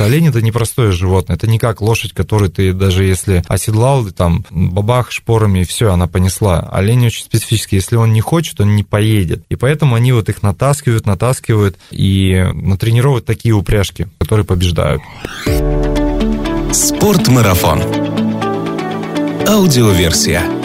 олень это непростое животное, это не как лошадь, которую ты даже если оседлал, там бабах шпорами, и все, она понесла. Олень очень специфический, если он не хочет, он не поедет. И поэтому они вот их натаскивают, натаскивают и натренировывают такие упряжки, которые побеждают. Спортмарафон. Аудиоверсия.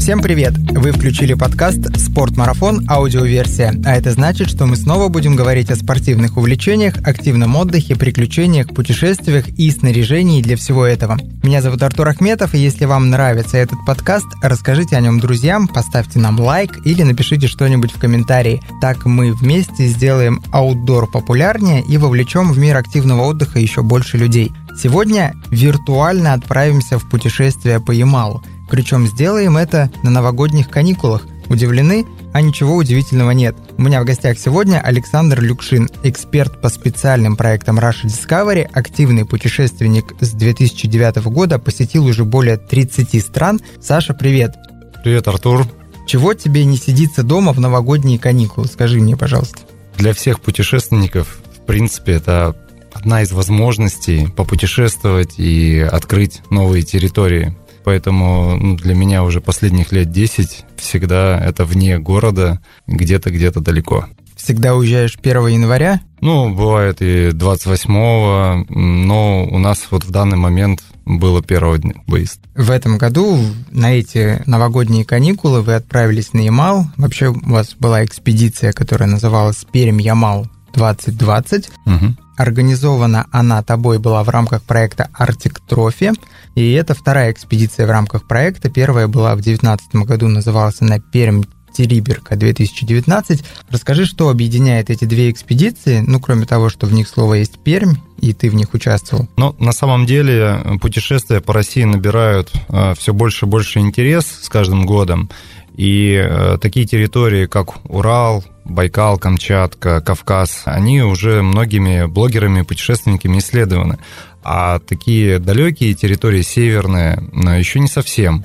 Всем привет! Вы включили подкаст «Спортмарафон. Аудиоверсия». А это значит, что мы снова будем говорить о спортивных увлечениях, активном отдыхе, приключениях, путешествиях и снаряжении для всего этого. Меня зовут Артур Ахметов, и если вам нравится этот подкаст, расскажите о нем друзьям, поставьте нам лайк или напишите что-нибудь в комментарии. Так мы вместе сделаем аутдор популярнее и вовлечем в мир активного отдыха еще больше людей. Сегодня виртуально отправимся в путешествие по Ямалу – причем сделаем это на новогодних каникулах. Удивлены? А ничего удивительного нет. У меня в гостях сегодня Александр Люкшин, эксперт по специальным проектам Russia Discovery, активный путешественник с 2009 года, посетил уже более 30 стран. Саша, привет! Привет, Артур! Чего тебе не сидится дома в новогодние каникулы? Скажи мне, пожалуйста. Для всех путешественников, в принципе, это одна из возможностей попутешествовать и открыть новые территории. Поэтому ну, для меня уже последних лет 10 всегда это вне города, где-то где-то далеко. Всегда уезжаешь 1 января? Ну, бывает и 28-го, но у нас вот в данный момент было первого дня выезд. В этом году на эти новогодние каникулы вы отправились на Ямал. Вообще у вас была экспедиция, которая называлась «Пермь-Ямал 2020». Угу. Организована она тобой была в рамках проекта Arctic Trophy, и это вторая экспедиция в рамках проекта. Первая была в 2019 году, называлась она Пермь Териберка 2019. Расскажи, что объединяет эти две экспедиции, ну, кроме того, что в них слово есть Пермь, и ты в них участвовал? Ну, на самом деле путешествия по России набирают э, все больше и больше интерес с каждым годом. И э, такие территории, как Урал, Байкал, Камчатка, Кавказ, они уже многими блогерами, путешественниками исследованы. А такие далекие территории, северные, э, еще не совсем.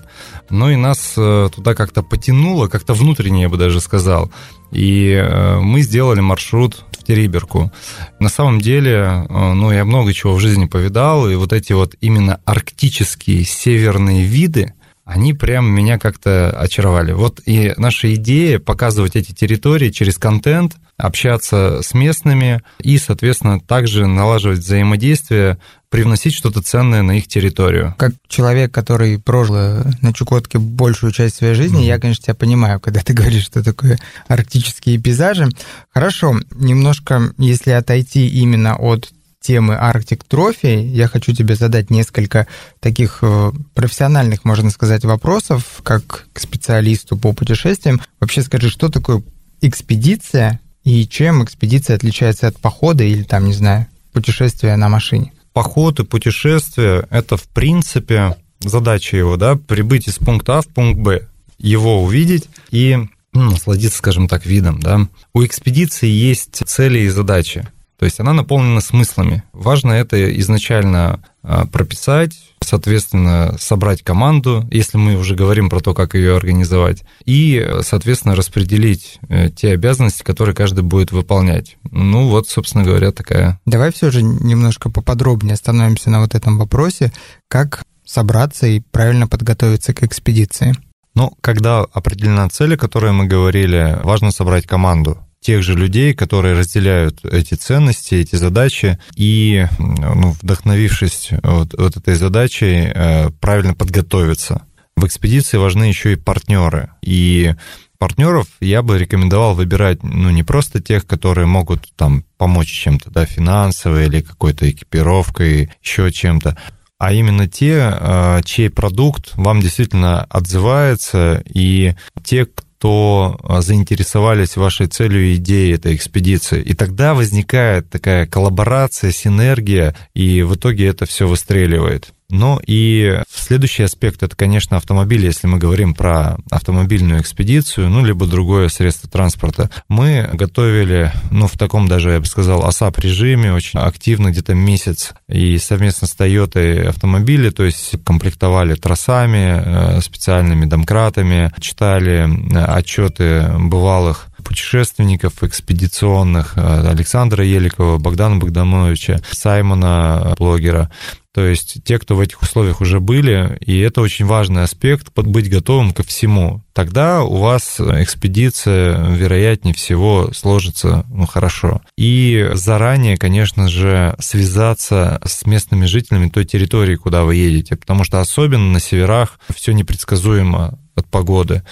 Но и нас э, туда как-то потянуло, как-то внутренне, я бы даже сказал. И э, мы сделали маршрут в Териберку. На самом деле, ну, я много чего в жизни повидал, и вот эти вот именно арктические северные виды, они прям меня как-то очаровали. Вот и наша идея показывать эти территории через контент, общаться с местными и, соответственно, также налаживать взаимодействие, привносить что-то ценное на их территорию. Как человек, который прожил на Чукотке большую часть своей жизни, mm-hmm. я, конечно, тебя понимаю, когда ты говоришь, что такое арктические пейзажи. Хорошо, немножко, если отойти именно от темы Arctic Trophy я хочу тебе задать несколько таких э, профессиональных, можно сказать, вопросов, как к специалисту по путешествиям. Вообще скажи, что такое экспедиция и чем экспедиция отличается от похода или там, не знаю, путешествия на машине? Поход и путешествие – это, в принципе, задача его, да, прибыть из пункта А в пункт Б, его увидеть и ну, насладиться, скажем так, видом, да. У экспедиции есть цели и задачи. То есть она наполнена смыслами. Важно это изначально а, прописать, соответственно, собрать команду, если мы уже говорим про то, как ее организовать, и, соответственно, распределить э, те обязанности, которые каждый будет выполнять. Ну вот, собственно говоря, такая. Давай все же немножко поподробнее остановимся на вот этом вопросе, как собраться и правильно подготовиться к экспедиции. Ну, когда определена цель, о которой мы говорили, важно собрать команду тех же людей, которые разделяют эти ценности, эти задачи, и, ну, вдохновившись вот, вот этой задачей, э, правильно подготовиться. В экспедиции важны еще и партнеры. И партнеров я бы рекомендовал выбирать, ну, не просто тех, которые могут там помочь чем-то, да, финансово или какой-то экипировкой, еще чем-то, а именно те, э, чей продукт вам действительно отзывается, и те, кто а, заинтересовались вашей целью и идеей этой экспедиции. И тогда возникает такая коллаборация, синергия, и в итоге это все выстреливает. Но и следующий аспект это, конечно, автомобиль, если мы говорим про автомобильную экспедицию, ну, либо другое средство транспорта. Мы готовили, ну, в таком даже, я бы сказал, ОСАП режиме, очень активно, где-то месяц, и совместно с Toyota автомобили, то есть комплектовали трассами, э, специальными домкратами, читали э, отчеты бывалых путешественников экспедиционных э, Александра Еликова, Богдана Богдановича, Саймона, блогера. То есть те, кто в этих условиях уже были, и это очень важный аспект, быть готовым ко всему. Тогда у вас экспедиция, вероятнее всего, сложится ну, хорошо. И заранее, конечно же, связаться с местными жителями той территории, куда вы едете, потому что особенно на северах все непредсказуемо от погоды,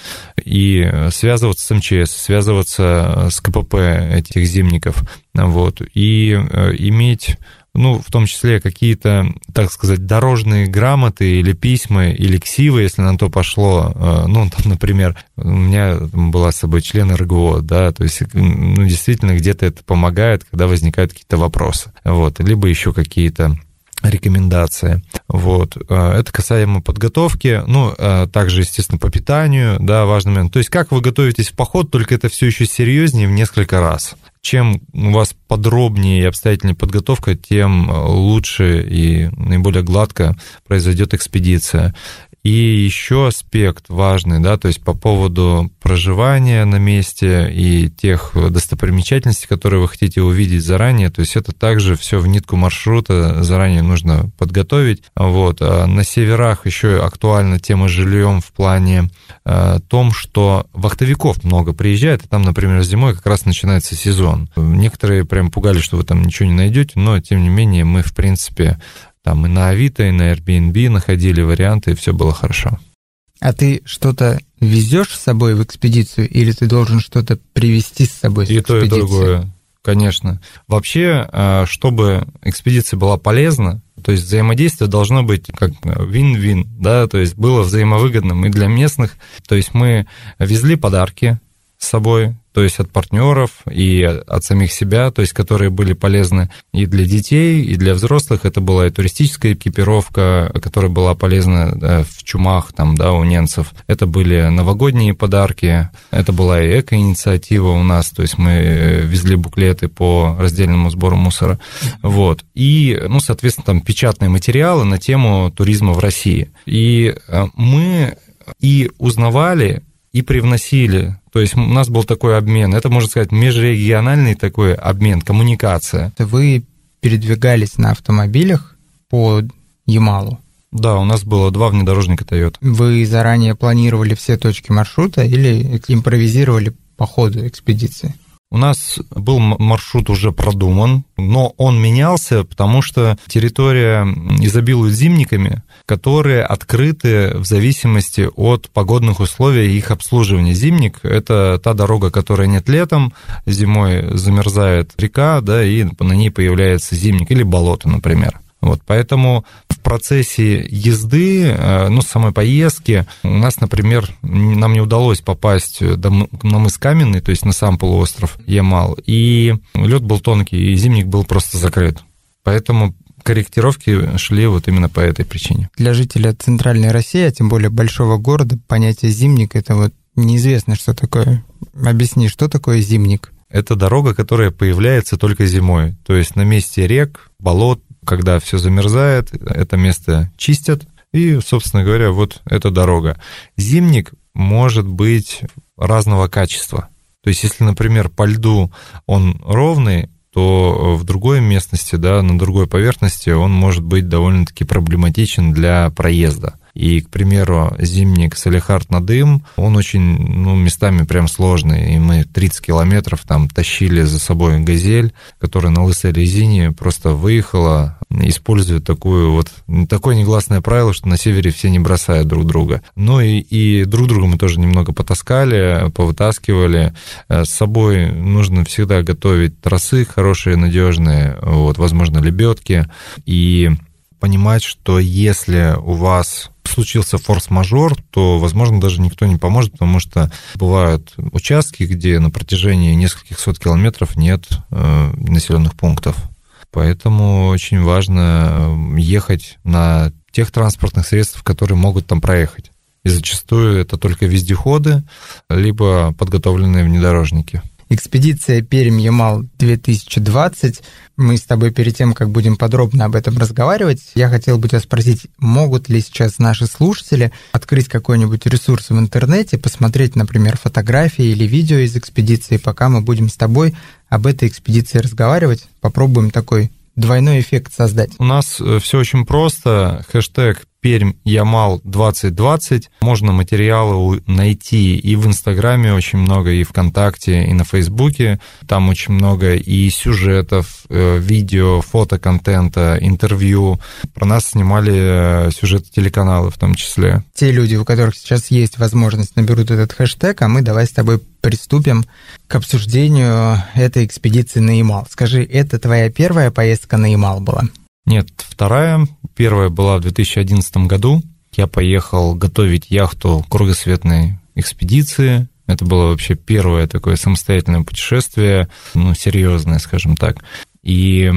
и связываться с МЧС, связываться с КПП этих зимников, вот, и э, иметь ну, в том числе какие-то, так сказать, дорожные грамоты или письма, или ксивы, если на то пошло. Э, ну, там, например, у меня была с собой член РГО, да, то есть, ну, действительно, где-то это помогает, когда возникают какие-то вопросы. Вот, либо еще какие-то рекомендации. Вот. Э, это касаемо подготовки, ну, э, также, естественно, по питанию, да, важный момент. То есть, как вы готовитесь в поход, только это все еще серьезнее в несколько раз чем у вас подробнее и обстоятельнее подготовка, тем лучше и наиболее гладко произойдет экспедиция. И еще аспект важный, да, то есть по поводу проживания на месте и тех достопримечательностей, которые вы хотите увидеть заранее, то есть это также все в нитку маршрута заранее нужно подготовить. Вот. А на северах еще актуальна тема жильем в плане э, том, что вахтовиков много приезжает, и там, например, зимой как раз начинается сезон. Некоторые прям пугали, что вы там ничего не найдете, но тем не менее мы, в принципе, там и на Авито, и на Airbnb находили варианты, и все было хорошо. А ты что-то везешь с собой в экспедицию, или ты должен что-то привезти с собой в и экспедицию? И то, и другое, конечно. Вообще, а, чтобы экспедиция была полезна, то есть взаимодействие должно быть как вин-вин, да, то есть было взаимовыгодным и для местных. То есть мы везли подарки с собой, то есть от партнеров и от самих себя, то есть которые были полезны и для детей, и для взрослых. Это была и туристическая экипировка, которая была полезна в чумах там, да, у немцев. Это были новогодние подарки, это была и эко-инициатива у нас, то есть мы везли буклеты по раздельному сбору мусора. Вот. И, ну, соответственно, там печатные материалы на тему туризма в России. И э, мы и узнавали, и привносили то есть у нас был такой обмен. Это, можно сказать, межрегиональный такой обмен, коммуникация. Вы передвигались на автомобилях по Ямалу? Да, у нас было два внедорожника Toyota. Вы заранее планировали все точки маршрута или импровизировали по ходу экспедиции? У нас был маршрут уже продуман, но он менялся, потому что территория изобилует зимниками, которые открыты в зависимости от погодных условий и их обслуживания. Зимник – это та дорога, которая нет летом, зимой замерзает река, да, и на ней появляется зимник или болото, например. Вот, поэтому в процессе езды, э, ну, самой поездки, у нас, например, нам не удалось попасть на мыс Каменный, то есть на сам полуостров Ямал, и лед был тонкий, и зимник был просто закрыт. Поэтому корректировки шли вот именно по этой причине. Для жителя Центральной России, а тем более большого города, понятие зимник – это вот неизвестно, что такое. Объясни, что такое зимник? Это дорога, которая появляется только зимой. То есть на месте рек, болот, когда все замерзает, это место чистят, и, собственно говоря, вот эта дорога. Зимник может быть разного качества. То есть, если, например, по льду он ровный, то в другой местности, да, на другой поверхности он может быть довольно-таки проблематичен для проезда. И, к примеру, зимник Салихард на дым, он очень, ну, местами прям сложный. И мы 30 километров там тащили за собой газель, которая на лысой резине просто выехала, используя такую вот, такое негласное правило, что на севере все не бросают друг друга. Ну и, и друг друга мы тоже немного потаскали, повытаскивали. С собой нужно всегда готовить тросы хорошие, надежные, вот, возможно, лебедки. И понимать, что если у вас случился форс-мажор, то, возможно, даже никто не поможет, потому что бывают участки, где на протяжении нескольких сот километров нет э, населенных пунктов. Поэтому очень важно ехать на тех транспортных средств, которые могут там проехать. И зачастую это только вездеходы, либо подготовленные внедорожники. Экспедиция Пермь-Ямал-2020. Мы с тобой перед тем, как будем подробно об этом разговаривать, я хотел бы тебя спросить, могут ли сейчас наши слушатели открыть какой-нибудь ресурс в интернете, посмотреть, например, фотографии или видео из экспедиции, пока мы будем с тобой об этой экспедиции разговаривать. Попробуем такой двойной эффект создать? У нас э, все очень просто. Хэштег Пермь Ямал 2020. Можно материалы найти и в Инстаграме очень много, и ВКонтакте, и на Фейсбуке. Там очень много и сюжетов, э, видео, фотоконтента, интервью. Про нас снимали э, сюжеты телеканалы в том числе. Те люди, у которых сейчас есть возможность, наберут этот хэштег, а мы давай с тобой приступим к обсуждению этой экспедиции на Ямал. Скажи, это твоя первая поездка на Ямал была? Нет, вторая. Первая была в 2011 году. Я поехал готовить яхту кругосветной экспедиции. Это было вообще первое такое самостоятельное путешествие, ну, серьезное, скажем так. И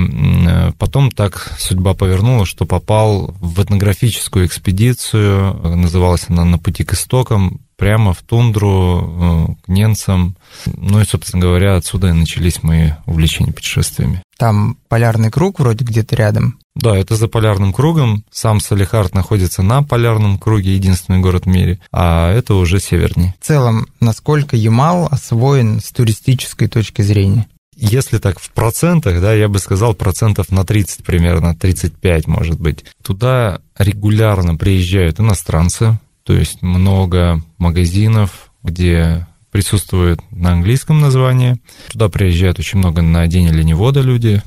потом так судьба повернула, что попал в этнографическую экспедицию, называлась она «На пути к истокам», прямо в тундру, э, к немцам. Ну и, собственно говоря, отсюда и начались мои увлечения путешествиями. Там полярный круг вроде где-то рядом. Да, это за полярным кругом. Сам Салихард находится на полярном круге, единственный город в мире, а это уже севернее. В целом, насколько Ямал освоен с туристической точки зрения? Если так в процентах, да, я бы сказал процентов на 30 примерно, 35 может быть. Туда регулярно приезжают иностранцы, то есть много магазинов, где присутствует на английском названии. Туда приезжают очень много на день оленевода люди,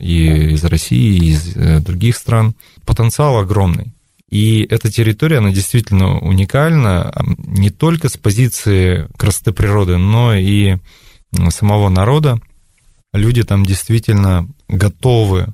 и из России, и из э, других стран. Потенциал огромный. И эта территория, она действительно уникальна не только с позиции красоты природы, но и самого народа. Люди там действительно готовы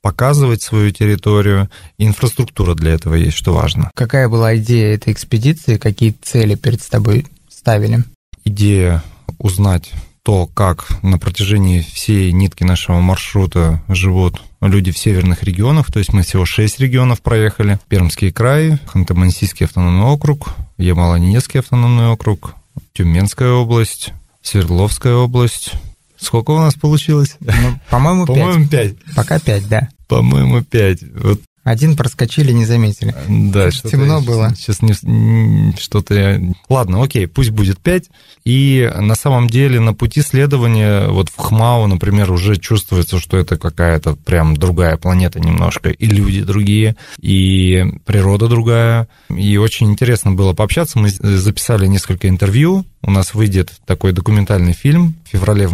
показывать свою территорию. инфраструктура для этого есть, что важно. Какая была идея этой экспедиции? Какие цели перед тобой ставили? Идея узнать то, как на протяжении всей нитки нашего маршрута живут люди в северных регионах, то есть мы всего шесть регионов проехали. Пермский край, Ханты-Мансийский автономный округ, Ямало-Ненецкий автономный округ, Тюменская область, Свердловская область, Сколько у нас получилось? Ну, по-моему, пять. По-моему, пять. Пока пять, да. По-моему, пять. Вот один проскочили, не заметили. Да, что темно было. Сейчас не, что-то... Ладно, окей, пусть будет 5. И на самом деле на пути следования, вот в Хмау, например, уже чувствуется, что это какая-то прям другая планета немножко, и люди другие, и природа другая. И очень интересно было пообщаться. Мы записали несколько интервью. У нас выйдет такой документальный фильм в феврале, в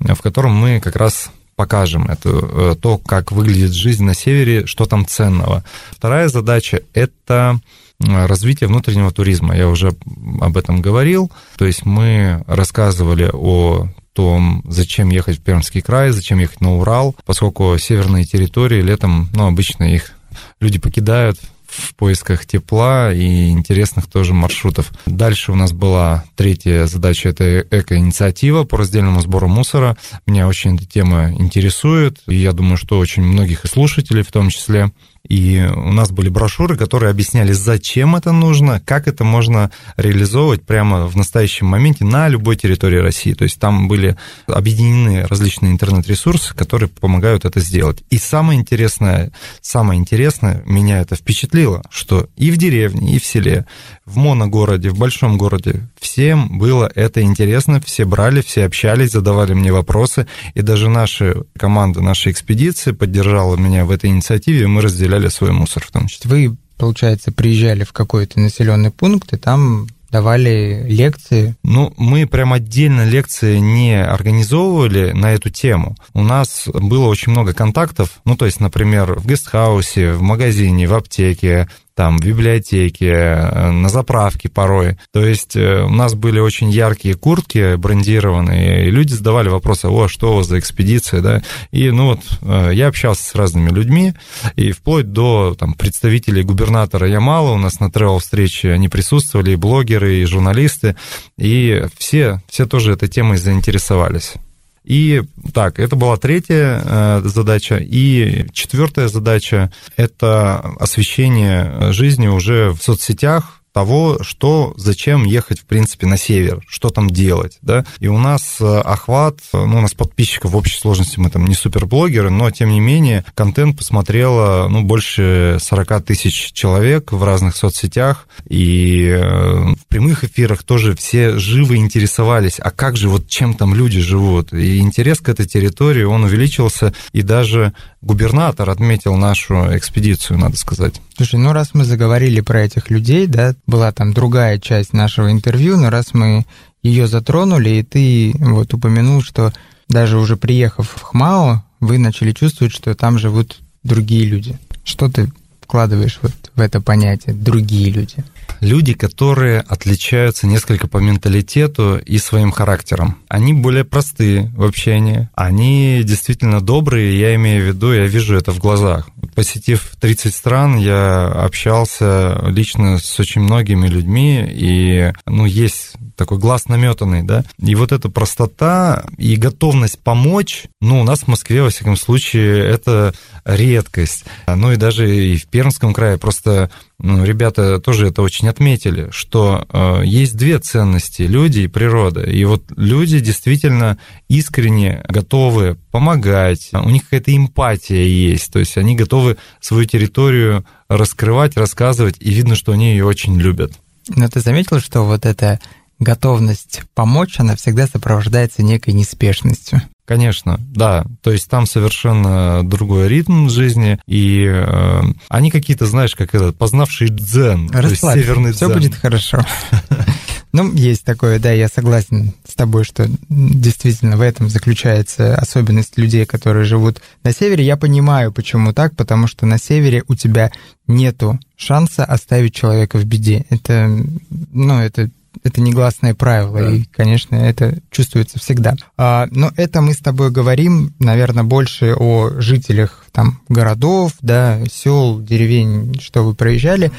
в котором мы как раз покажем это, э, то, как выглядит жизнь на севере, что там ценного. Вторая задача – это развитие внутреннего туризма. Я уже об этом говорил. То есть мы рассказывали о том, зачем ехать в Пермский край, зачем ехать на Урал, поскольку северные территории летом, ну, обычно их люди покидают в поисках тепла и интересных тоже маршрутов. Дальше у нас была третья задача, это эко-инициатива по раздельному сбору мусора. Меня очень эта тема интересует, и я думаю, что очень многих и слушателей в том числе. И у нас были брошюры, которые объясняли, зачем это нужно, как это можно реализовывать прямо в настоящем моменте на любой территории России. То есть там были объединены различные интернет-ресурсы, которые помогают это сделать. И самое интересное, самое интересное, меня это впечатлило, что и в деревне, и в селе, в моногороде, в большом городе, всем было это интересно, все брали, все общались, задавали мне вопросы, и даже наша команда, наша экспедиция поддержала меня в этой инициативе, и мы разделяли распределяли свой мусор в том числе. Вы, получается, приезжали в какой-то населенный пункт, и там давали лекции? Ну, мы прям отдельно лекции не организовывали на эту тему. У нас было очень много контактов, ну, то есть, например, в гестхаусе, в магазине, в аптеке, там, в библиотеке, э, на заправке порой. То есть э, у нас были очень яркие куртки брендированные, и люди задавали вопросы, о, что у вас за экспедиция, да, и, ну вот, э, я общался с разными людьми, и вплоть до там, представителей губернатора Ямала у нас на тревел-встрече они присутствовали, и блогеры, и журналисты, и все, все тоже этой темой заинтересовались. И так, это была третья э, задача. И четвертая задача – это освещение жизни уже в соцсетях, того, что, зачем ехать, в принципе, на север, что там делать, да. И у нас э, охват, ну, у нас подписчиков в общей сложности, мы там не суперблогеры, но, тем не менее, контент посмотрело, ну, больше 40 тысяч человек в разных соцсетях, и э, в прямых эфирах тоже все живо интересовались, а как же, вот чем там люди живут. И интерес к этой территории, он увеличился, и даже губернатор отметил нашу экспедицию, надо сказать. Слушай, ну раз мы заговорили про этих людей, да, была там другая часть нашего интервью, но раз мы ее затронули, и ты вот упомянул, что даже уже приехав в Хмао, вы начали чувствовать, что там живут другие люди. Что ты вкладываешь вот в это понятие «другие люди»? люди, которые отличаются несколько по менталитету и своим характером. Они более простые в общении, они действительно добрые, я имею в виду, я вижу это в глазах. Посетив 30 стран, я общался лично с очень многими людьми, и ну, есть такой глаз наметанный, да. И вот эта простота и готовность помочь, ну, у нас в Москве, во всяком случае, это редкость. Ну и даже и в Пермском крае просто ну, ребята тоже это очень отметили, что э, есть две ценности – люди и природа. И вот люди действительно искренне готовы помогать, у них какая-то эмпатия есть, то есть они готовы свою территорию раскрывать, рассказывать, и видно, что они ее очень любят. Но ты заметил, что вот эта готовность помочь, она всегда сопровождается некой неспешностью. Конечно, да. То есть там совершенно другой ритм жизни, и э, они какие-то, знаешь, как этот, познавший дзен, то есть северный все дзен. будет хорошо. Ну, есть такое, да, я согласен с тобой, что действительно в этом заключается особенность людей, которые живут на севере. Я понимаю, почему так, потому что на севере у тебя нету шанса оставить человека в беде. Это, ну, это это негласное правило, да. и, конечно, это чувствуется всегда. А, но это мы с тобой говорим, наверное, больше о жителях там городов, да, сел, деревень, что вы проезжали.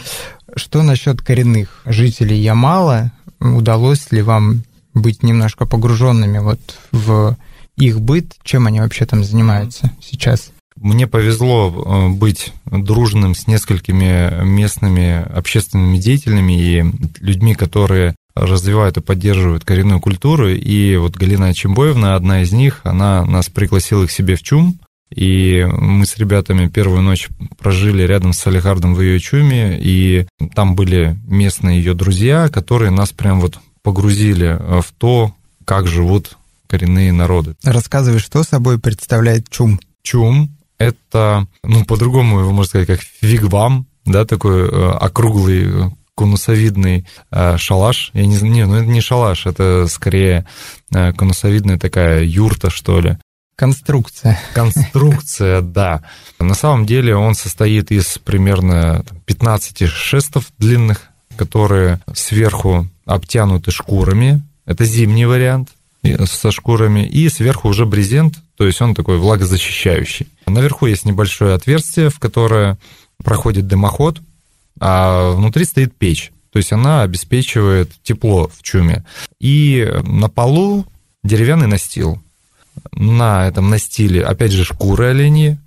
Что насчет коренных жителей Ямала? Удалось ли вам быть немножко погруженными вот в их быт? Чем они вообще там занимаются сейчас? Мне повезло э, быть дружным с несколькими местными общественными деятелями и людьми, которые развивают и поддерживают коренную культуру. И вот Галина Чембоевна, одна из них, она нас пригласила к себе в ЧУМ, и мы с ребятами первую ночь прожили рядом с Алихардом в ее чуме, и там были местные ее друзья, которые нас прям вот погрузили в то, как живут коренные народы. Рассказывай, что собой представляет чум? Чум — это, ну, по-другому его можно сказать, как вигвам, да, такой э, округлый конусовидный э, шалаш. Я не знаю, не, ну это не шалаш, это скорее э, конусовидная такая юрта, что ли. Конструкция. Конструкция, да. На самом деле он состоит из примерно 15 шестов длинных, которые сверху обтянуты шкурами. Это зимний вариант со шкурами. И сверху уже брезент, то есть он такой влагозащищающий. Наверху есть небольшое отверстие, в которое проходит дымоход, а внутри стоит печь. То есть она обеспечивает тепло в чуме. И на полу деревянный настил. На этом настиле, опять же, шкуры оленьи,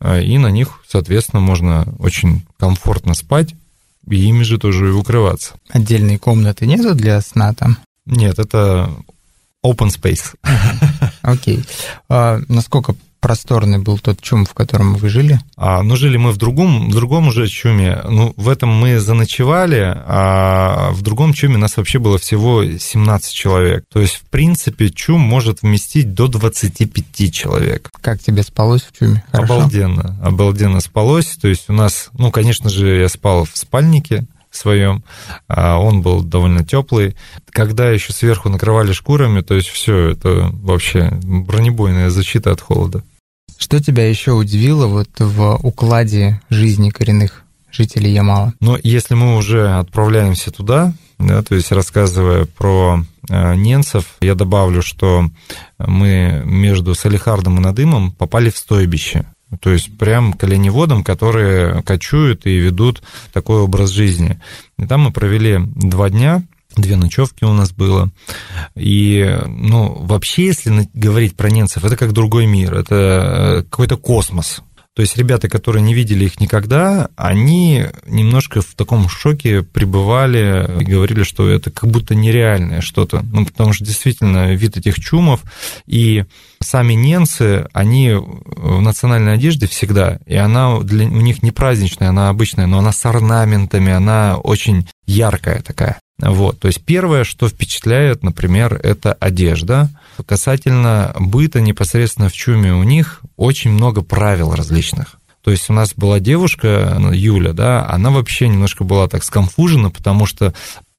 а, и на них, соответственно, можно очень комфортно спать, и ими же тоже и укрываться. Отдельной комнаты нету для сна там? Нет, это open space. Окей. Okay. А насколько просторный был тот чум, в котором вы жили? А, ну, жили мы в другом, в другом уже чуме. Ну, в этом мы заночевали, а в другом чуме нас вообще было всего 17 человек. То есть, в принципе, чум может вместить до 25 человек. Как тебе спалось в чуме? Хорошо? Обалденно, обалденно спалось. То есть у нас, ну, конечно же, я спал в спальнике, своем, а он был довольно теплый. Когда еще сверху накрывали шкурами, то есть все, это вообще бронебойная защита от холода. Что тебя еще удивило вот в укладе жизни коренных жителей Ямала? Ну, если мы уже отправляемся туда, да, то есть рассказывая про э, ненцев, я добавлю, что мы между Салихардом и Надымом попали в стойбище. То есть прям к оленеводам, которые кочуют и ведут такой образ жизни. И там мы провели два дня, Две ночевки у нас было. И, ну, вообще, если говорить про немцев, это как другой мир, это э, какой-то космос. То есть ребята, которые не видели их никогда, они немножко в таком шоке пребывали и говорили, что это как будто нереальное что-то. Ну, потому что действительно вид этих чумов и сами немцы, они в национальной одежде всегда, и она для, у них не праздничная, она обычная, но она с орнаментами, она очень яркая такая. Вот, то есть первое, что впечатляет, например, это одежда. Касательно быта непосредственно в чуме у них очень много правил различных. То есть у нас была девушка, Юля, да, она вообще немножко была так скомфужена, потому что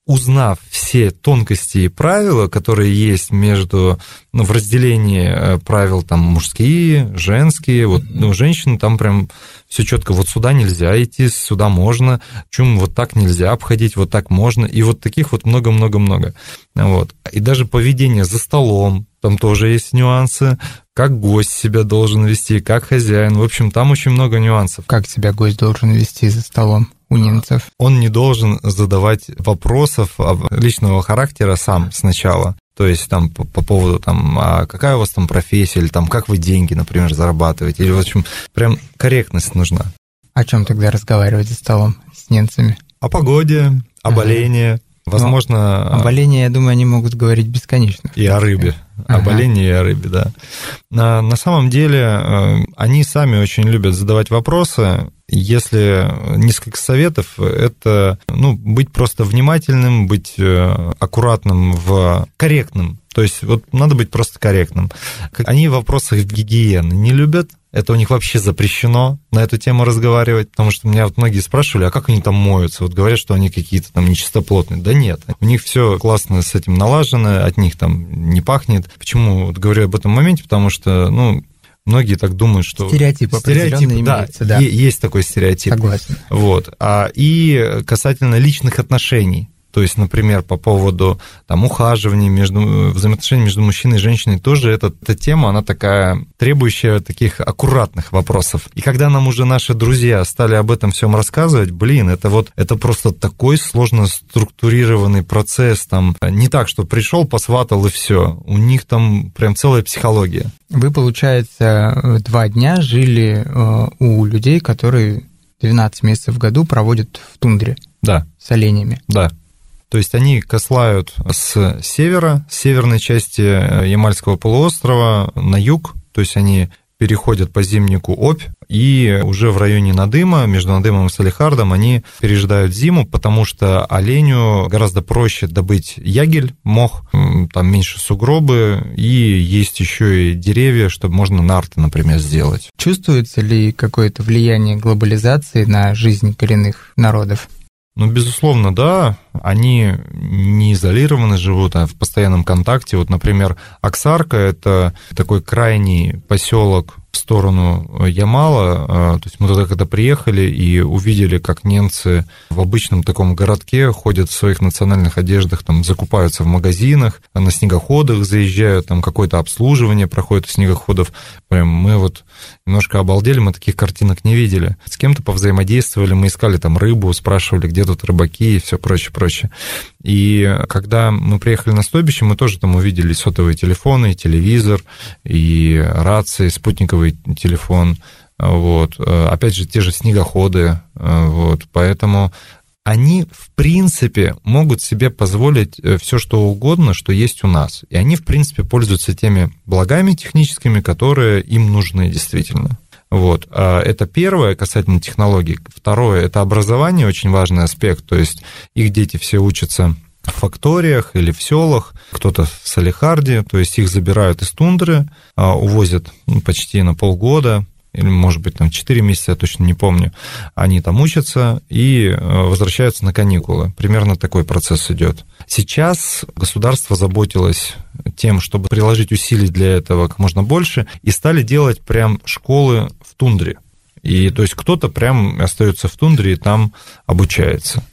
узнав все тонкости и правила, которые есть между, ну, в разделении э, правил там мужские, женские, вот, ну, женщины там прям все четко, вот сюда нельзя идти, сюда можно, чем вот так нельзя обходить, вот так можно, и вот таких вот много-много-много. Вот. И даже поведение за столом, там тоже есть нюансы, как гость себя должен вести, как хозяин. В общем, там очень много нюансов. Как себя гость должен вести за столом? У немцев. Он не должен задавать вопросов личного характера сам сначала. То есть там по, по поводу там, а какая у вас там профессия, или там как вы деньги, например, зарабатываете, или в общем, прям корректность нужна. О чем тогда разговаривать за столом с немцами? О погоде, о ага. болении, Возможно... Но о болении, я думаю, они могут говорить бесконечно. И о рыбе. Ага. О болении и о рыбе, да. На, на самом деле, э, они сами очень любят задавать вопросы, если несколько советов, это ну, быть просто внимательным, быть э, аккуратным, в корректным. То есть вот надо быть просто корректным. Они в вопросах гигиены не любят, это у них вообще запрещено на эту тему разговаривать, потому что меня вот многие спрашивали, а как они там моются? Вот говорят, что они какие-то там нечистоплотные. Да нет, у них все классно с этим налажено, от них там не пахнет. Почему вот говорю об этом моменте? Потому что, ну, Многие так думают, что... Стереотип, стереотип да, имеется, да. Есть такой стереотип. Согласен. Вот. А, и касательно личных отношений. То есть, например, по поводу там, ухаживания, между, взаимоотношений между мужчиной и женщиной, тоже эта, эта тема, она такая, требующая таких аккуратных вопросов. И когда нам уже наши друзья стали об этом всем рассказывать, блин, это вот, это просто такой сложно структурированный процесс, там, не так, что пришел, посватал и все. У них там прям целая психология. Вы, получается, два дня жили э, у людей, которые 12 месяцев в году проводят в тундре. Да. С оленями. Да. То есть они кослают с севера, с северной части э, Ямальского полуострова на юг, то есть они переходят по зимнику Обь, и уже в районе Надыма, между Надымом и Салихардом, они пережидают зиму, потому что оленю гораздо проще добыть ягель, мох, там меньше сугробы, и есть еще и деревья, чтобы можно нарты, например, сделать. Чувствуется ли какое-то влияние глобализации на жизнь коренных народов? Ну, безусловно, да. Они не изолированы живут, а в постоянном контакте. Вот, например, Оксарка – это такой крайний поселок в сторону Ямала. А, то есть мы туда когда приехали и увидели, как немцы в обычном таком городке ходят в своих национальных одеждах, там закупаются в магазинах, на снегоходах заезжают, там какое-то обслуживание проходит у снегоходов. Прям мы вот немножко обалдели, мы таких картинок не видели. С кем-то повзаимодействовали, мы искали там рыбу, спрашивали, где тут рыбаки и все прочее, прочее. И когда мы приехали на стойбище, мы тоже там увидели сотовые телефоны, телевизор, и рации, спутниковый телефон, вот. Опять же, те же снегоходы, вот. Поэтому они, в принципе, могут себе позволить э, все, что угодно, что есть у нас. И они, в принципе, пользуются теми благами техническими, которые им нужны действительно. Вот. А это первое касательно технологий. Второе – это образование, очень важный аспект. То есть их дети все учатся в факториях или в селах, кто-то в Салихарде, то есть их забирают из тундры, а, увозят ну, почти на полгода, или, может быть, там 4 месяца, я точно не помню, они там учатся и э, возвращаются на каникулы. Примерно такой процесс идет. Сейчас государство заботилось тем, чтобы приложить усилий для этого как можно больше, и стали делать прям школы в тундре. И то есть кто-то прям остается в тундре и там обучается.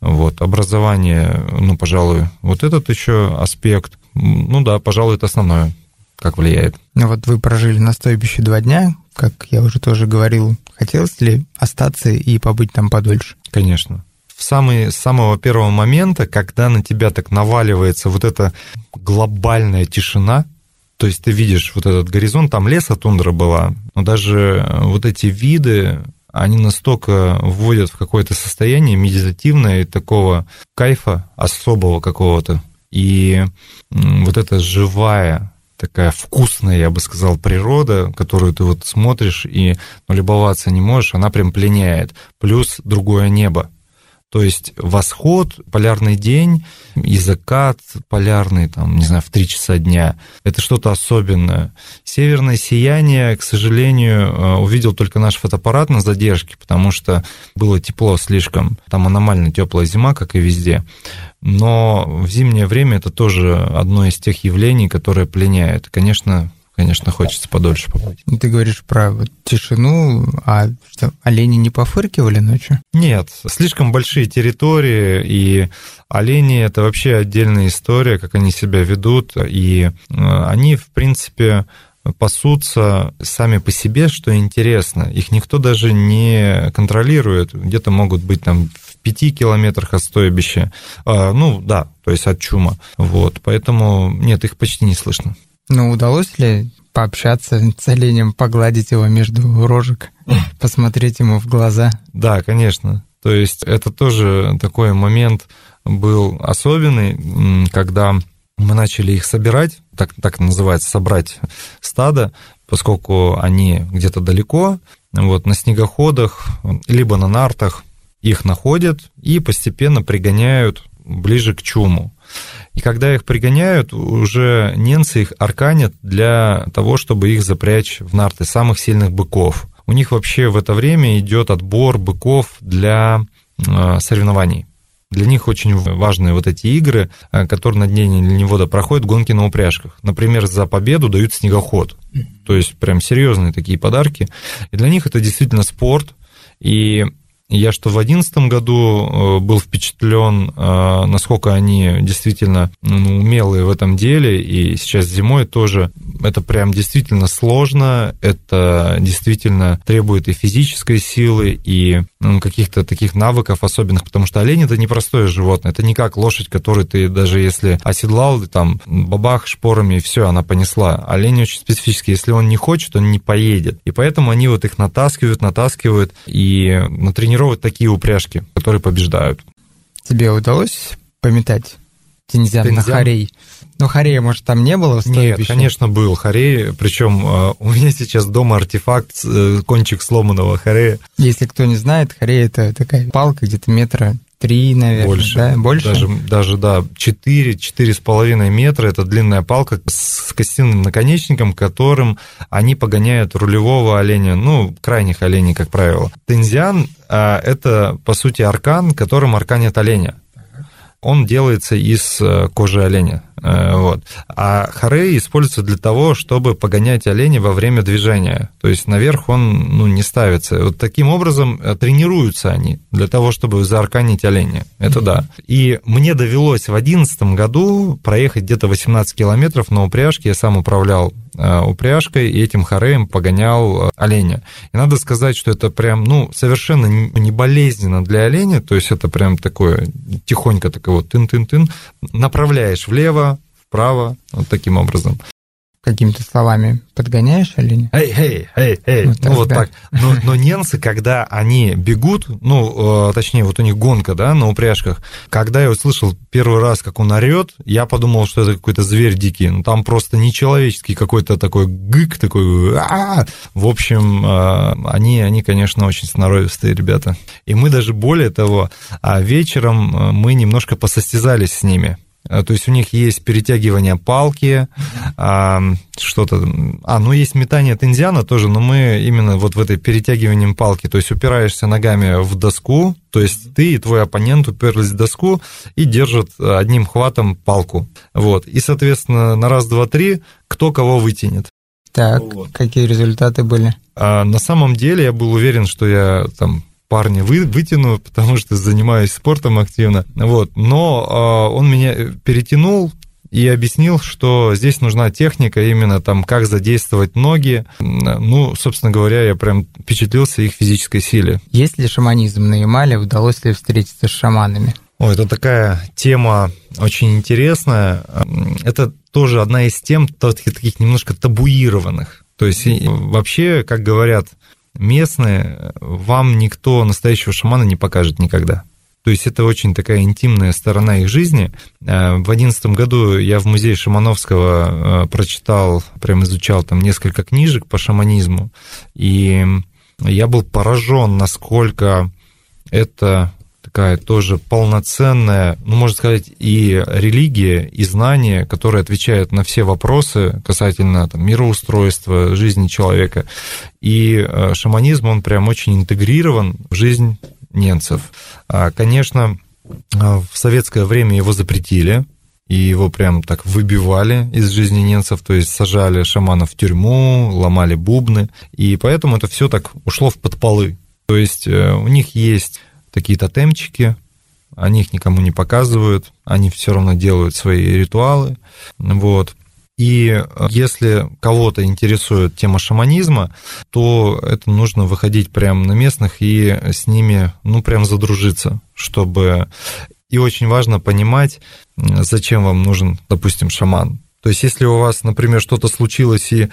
Вот, образование, ну, пожалуй, вот этот еще аспект, ну да, пожалуй, это основное, как влияет. Ну вот вы прожили на стойбище два дня, как я уже тоже говорил. Хотелось ли остаться и побыть там подольше? Конечно. в самый, с самого первого момента, когда на тебя так наваливается вот эта глобальная тишина, то есть ты видишь вот этот горизонт, там леса тундра была, но даже вот эти виды, они настолько вводят в какое-то состояние медитативное, такого кайфа особого какого-то. И вот эта живая, такая вкусная, я бы сказал, природа, которую ты вот смотришь и ну, любоваться не можешь, она прям пленяет. Плюс другое небо. То есть восход, полярный день и закат полярный, там, не знаю, в 3 часа дня. Это что-то особенное. Северное сияние, к сожалению, э, увидел только наш фотоаппарат на задержке, потому что было тепло слишком. Там аномально теплая зима, как и везде. Но в зимнее время это тоже одно из тех явлений, которое пленяет. Конечно, конечно, хочется подольше побыть. Ты говоришь про вот тишину, а что, олени не пофыркивали ночью? Нет, слишком большие территории, и олени — это вообще отдельная история, как они себя ведут, и э, они, в принципе, пасутся сами по себе, что интересно. Их никто даже не контролирует. Где-то могут быть там в пяти километрах от стойбища. А, ну, да, то есть от чума. Вот, поэтому нет, их почти не слышно. Ну, удалось ли пообщаться с оленем, погладить его между рожек, посмотреть ему в глаза? Да, конечно. То есть это тоже такой момент был особенный, когда мы начали их собирать, так, так называется, собрать стадо, поскольку они где-то далеко, вот на снегоходах, либо на нартах их находят и постепенно пригоняют ближе к чуму. И когда их пригоняют, уже ненцы их арканят для того, чтобы их запрячь в нарты самых сильных быков. У них вообще в это время идет отбор быков для э, соревнований. Для них очень важны вот эти игры, э, которые на дне ленивода проходят гонки на упряжках. Например, за победу дают снегоход. То есть прям серьезные такие подарки. И для них это действительно спорт. И я что в 2011 году э, был впечатлен, э, насколько они действительно ну, умелые в этом деле, и сейчас зимой тоже это прям действительно сложно, это действительно требует и физической силы, и ну, каких-то таких навыков особенных, потому что олень это непростое животное, это не как лошадь, которую ты даже если оседлал, там бабах шпорами, и все, она понесла. Олень очень специфический, если он не хочет, он не поедет. И поэтому они вот их натаскивают, натаскивают и натренировывают такие упряжки, которые побеждают. Тебе удалось пометать Тинзян, Тинзян? на Харей? Ну, Харея, может, там не было? Нет, конечно, был Харей. Причем э, у меня сейчас дома артефакт, э, кончик сломанного Харея. Если кто не знает, Харея – это такая палка где-то метра три, наверное, больше, да? Больше? Даже, даже да, четыре, четыре с половиной метра. Это длинная палка с костяным наконечником, которым они погоняют рулевого оленя, ну, крайних оленей, как правило. Тензиан а, – это, по сути, аркан, которым арканят оленя он делается из э, кожи оленя. Э, вот. А хорей используется для того, чтобы погонять оленя во время движения. То есть наверх он ну, не ставится. Вот таким образом э, тренируются они для того, чтобы заарканить оленя. Это да. И мне довелось в 2011 году проехать где-то 18 километров на упряжке. Я сам управлял упряжкой и этим хореем погонял э, оленя. И надо сказать, что это прям, ну, совершенно не болезненно для оленя, то есть это прям такое тихонько такое вот тын-тын-тын, направляешь влево, вправо, вот таким образом какими-то словами подгоняешь оленя? Эй, эй, эй, эй, ну, ну вот да. так. Но, но ненцы, когда они бегут, ну, э, точнее, вот у них гонка, да, на упряжках, когда я услышал первый раз, как он орет, я подумал, что это какой-то зверь дикий, ну, там просто нечеловеческий какой-то такой гык, такой, а в общем, э, они, они, конечно, очень сноровистые ребята. И мы даже более того, а вечером э, мы немножко посостязались с ними, то есть у них есть перетягивание палки, а, что-то... А, ну есть метание тензиана тоже, но мы именно вот в этой перетягивании палки, то есть упираешься ногами в доску, то есть ты и твой оппонент уперлись в доску и держат одним хватом палку. Вот. И, соответственно, на раз, два, три, кто кого вытянет. Так, вот. какие результаты были? А, на самом деле я был уверен, что я там парня вы, вытяну, потому что занимаюсь спортом активно. Вот. Но э, он меня перетянул, и объяснил, что здесь нужна техника, именно там, как задействовать ноги. Ну, собственно говоря, я прям впечатлился их физической силе. Есть ли шаманизм на Ямале? Удалось ли встретиться с шаманами? О, это такая тема очень интересная. Это тоже одна из тем таких немножко табуированных. То есть вообще, как говорят местные, вам никто настоящего шамана не покажет никогда. То есть это очень такая интимная сторона их жизни. Э, в одиннадцатом году я в музее Шамановского э, прочитал, прям изучал там несколько книжек по шаманизму, и я был поражен, насколько это такая тоже полноценная, ну, можно сказать, и религия, и знания, которые отвечают на все вопросы касательно там, мироустройства, жизни человека. И э, шаманизм, он прям очень интегрирован в жизнь немцев. А, конечно, а, в советское время его запретили, и его прям так выбивали из жизни немцев, то есть сажали шаманов в тюрьму, ломали бубны, и поэтому это все так ушло в подполы. То есть э, у них есть такие тотемчики, они их никому не показывают, они все равно делают свои ритуалы, вот. И э, если кого-то интересует тема шаманизма, то это нужно выходить прямо на местных и с ними, ну, прям задружиться, чтобы... И очень важно понимать, зачем вам нужен, допустим, шаман. То есть, если у вас, например, что-то случилось и, э,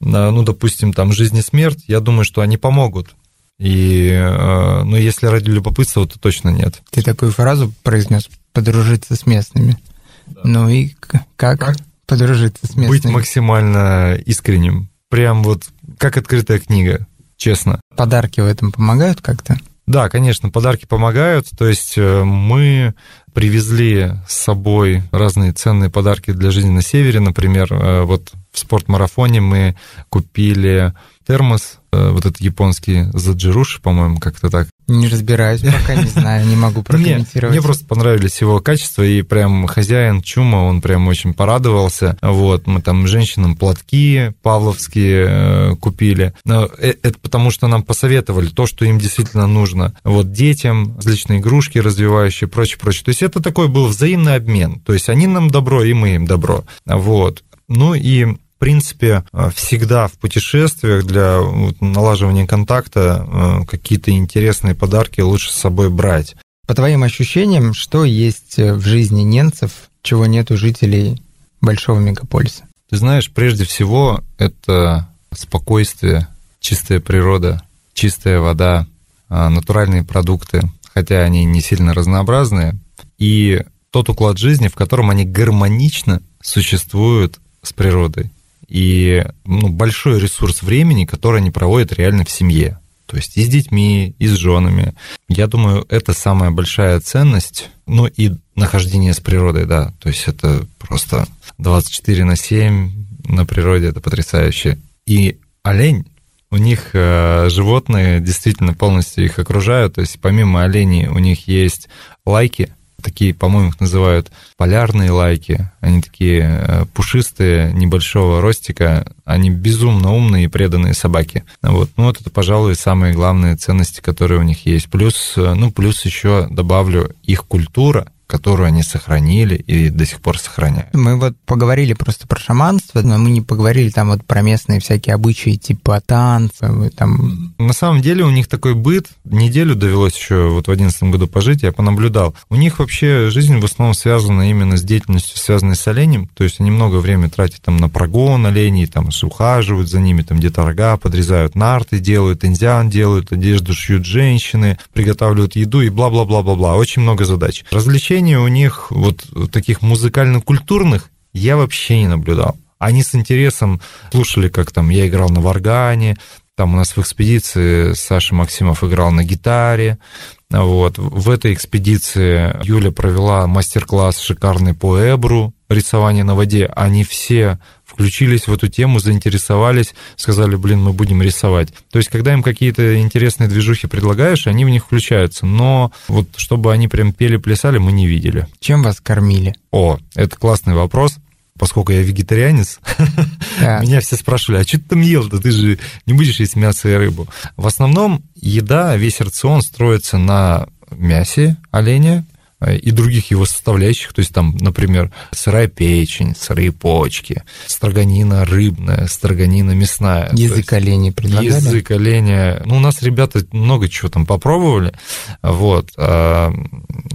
ну, допустим, там жизнь и смерть, я думаю, что они помогут. И, э, ну, если ради любопытства, то точно нет. Ты такую фразу произнес подружиться с местными. Да. Ну и как? как? подружиться с местными. Быть максимально искренним. Прям вот как открытая книга, честно. Подарки в этом помогают как-то? Да, конечно, подарки помогают. То есть э, мы привезли с собой разные ценные подарки для жизни на севере. Например, э, вот в спортмарафоне мы купили термос, э, вот этот японский заджируши, по-моему, как-то так. Не разбираюсь, пока не знаю, не могу прокомментировать. Мне, мне просто понравились его качества, и прям хозяин Чума, он прям очень порадовался. Вот, мы там женщинам платки павловские э, купили. Но э, это потому, что нам посоветовали то, что им действительно нужно. Вот детям различные игрушки развивающие, прочее, прочее. То есть это такой был взаимный обмен. То есть они нам добро, и мы им добро. Вот. Ну и принципе, э, всегда в путешествиях для налаживания контакта э, какие-то интересные подарки лучше с собой брать. По твоим ощущениям, что есть в жизни немцев, чего нет у жителей большого мегаполиса? Ты знаешь, прежде всего, это спокойствие, чистая природа, чистая вода, э, натуральные продукты, хотя они не сильно разнообразные, и тот уклад жизни, в котором они гармонично существуют с природой и ну, большой ресурс времени, который они проводят реально в семье. То есть и с детьми, и с женами. Я думаю, это самая большая ценность. Ну и нахождение с природой, да. То есть это просто 24 на 7 на природе, это потрясающе. И олень, у них э, животные действительно полностью их окружают. То есть помимо оленей у них есть лайки, такие, по-моему, их называют полярные лайки. Они такие э, пушистые, небольшого ростика. Они безумно умные и преданные собаки. Вот. Ну, вот это, пожалуй, самые главные ценности, которые у них есть. Плюс, э, ну, плюс еще добавлю их культура, которую они сохранили и до сих пор сохраняют. Мы вот поговорили просто про шаманство, но мы не поговорили там вот про местные всякие обычаи типа танцы. Там... На самом деле у них такой быт. Неделю довелось еще вот в одиннадцатом году пожить, я понаблюдал. У них вообще жизнь в основном связана именно с деятельностью, связанной с оленем. То есть они много времени тратят там на прогон оленей, там ухаживают за ними, там где-то рога подрезают, нарты делают, инзиан делают, одежду шьют женщины, приготавливают еду и бла-бла-бла-бла-бла. Очень много задач. Развлечения развлечений у них, вот таких музыкально-культурных, я вообще не наблюдал. Они с интересом слушали, как там я играл на варгане, там у нас в экспедиции Саша Максимов играл на гитаре. Вот. В этой экспедиции Юля провела мастер-класс шикарный по эбру, рисование на воде. Они все включились в эту тему, заинтересовались, сказали, блин, мы будем рисовать. То есть, когда им какие-то интересные движухи предлагаешь, они в них включаются. Но вот чтобы они прям пели-плясали, мы не видели. Чем вас кормили? О, это классный вопрос поскольку я вегетарианец, меня все спрашивали, а что ты там ел-то, ты же не будешь есть мясо и рыбу. В основном еда, весь рацион строится на мясе оленя, и других его составляющих, то есть там, например, сырая печень, сырые почки, строганина рыбная, строганина мясная. Язык оленя предлагали? Язык оленя. Ну, у нас ребята много чего там попробовали, вот. А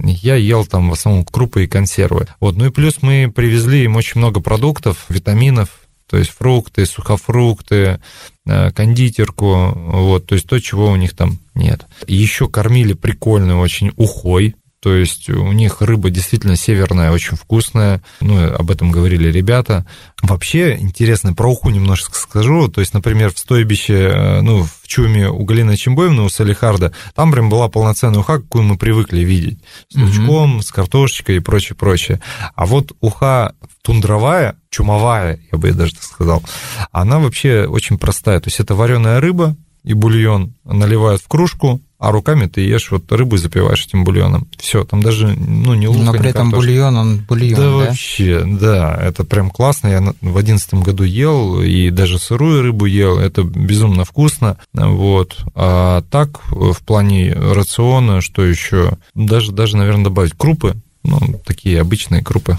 я ел там в основном крупы и консервы. Вот. Ну и плюс мы привезли им очень много продуктов, витаминов, то есть фрукты, сухофрукты, э, кондитерку, вот, то есть то, чего у них там нет. Еще кормили прикольно очень ухой, то есть у них рыба действительно северная, очень вкусная. Ну, об этом говорили ребята. Вообще, интересно, про уху немножко скажу. То есть, например, в стойбище, э, ну, в чуме у Галины Чембоевны, у Салихарда, там прям была полноценная уха, какую мы привыкли видеть. С лучком, угу. с картошечкой и прочее, прочее. А вот уха тундровая, чумовая, я бы даже так сказал, она вообще очень простая. То есть это вареная рыба и бульон наливают в кружку, а руками ты ешь вот рыбу запиваешь этим бульоном. Все, там даже, ну, не лука, Но при этом бульон, он бульон, да? Да вообще, да, это прям классно. Я в одиннадцатом году ел, и даже сырую рыбу ел, это безумно вкусно, вот. А так, в плане рациона, что еще? Даже, даже, наверное, добавить крупы, ну, такие обычные крупы.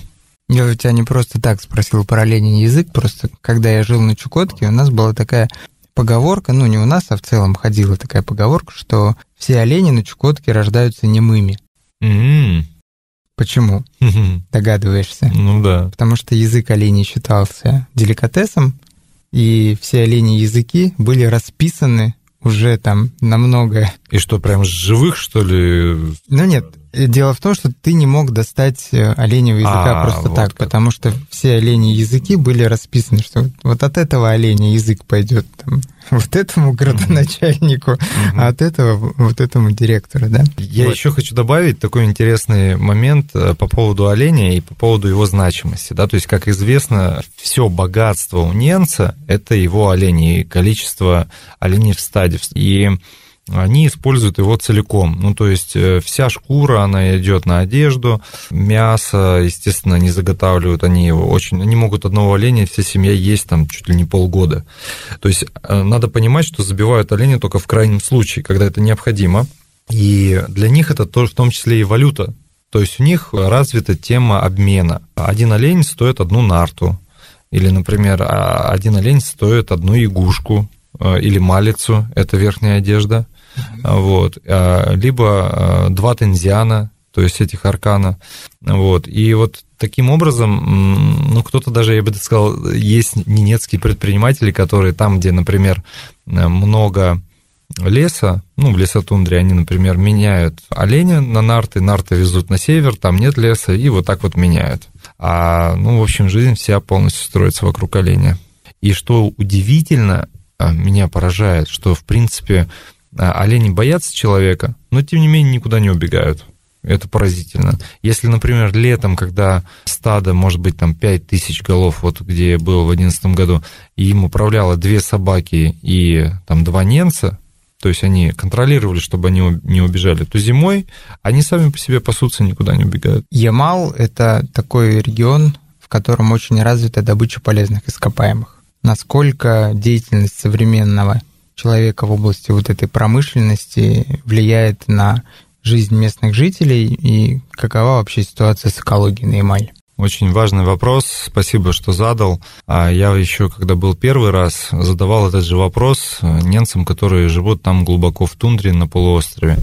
Я у тебя не просто так спросил про оленей язык, просто когда я жил на Чукотке, у нас была такая поговорка, ну не у нас, а в целом ходила такая поговорка, что все олени на Чукотке рождаются немыми. Mm-hmm. Почему? Mm-hmm. Догадываешься? Ну да. Потому что язык оленей считался деликатесом, и все олени языки были расписаны уже там намного... И что, прям живых, что ли? Ну нет, Дело в том, что ты не мог достать э, оленевого языка а, просто вот так, как. потому что все оленьи языки были расписаны, что вот от этого оленя язык пойдет там, вот этому градоначальнику, mm-hmm. а от этого вот этому директору, да? Я вот. еще хочу добавить такой интересный момент э, по поводу оленя и по поводу его значимости, да, то есть, как известно, все богатство у ненца – это его олени, и количество оленей в стаде. И они используют его целиком. Ну, то есть э, вся шкура, она идет на одежду, мясо, естественно, не заготавливают они его очень... Они могут одного оленя, вся семья есть там чуть ли не полгода. То есть э, надо понимать, что забивают оленя только в крайнем случае, когда это необходимо. И для них это тоже в том числе и валюта. То есть у них развита тема обмена. Один олень стоит одну нарту. Или, например, а, один олень стоит одну игушку э, или малицу, это верхняя одежда вот, а, либо а, два тензиана, то есть этих аркана, вот, и вот таким образом, ну, кто-то даже, я бы сказал, есть ненецкие предприниматели, которые там, где, например, много леса, ну, в лесотундре они, например, меняют оленя на нарты, нарты везут на север, там нет леса, и вот так вот меняют. А, ну, в общем, жизнь вся полностью строится вокруг оленя. И что удивительно, а, меня поражает, что, в принципе, олени боятся человека, но тем не менее никуда не убегают. Это поразительно. Если, например, летом, когда стадо, может быть, там 5 тысяч голов, вот где я был в 2011 году, и им управляло две собаки и там два ненца, то есть они контролировали, чтобы они не убежали, то зимой они сами по себе пасутся, никуда не убегают. Ямал – это такой регион, в котором очень развита добыча полезных ископаемых. Насколько деятельность современного человека в области вот этой промышленности влияет на жизнь местных жителей и какова вообще ситуация с экологией на Ямале? Очень важный вопрос, спасибо, что задал. А я еще, когда был первый раз, задавал этот же вопрос немцам, которые живут там глубоко в тундре на полуострове.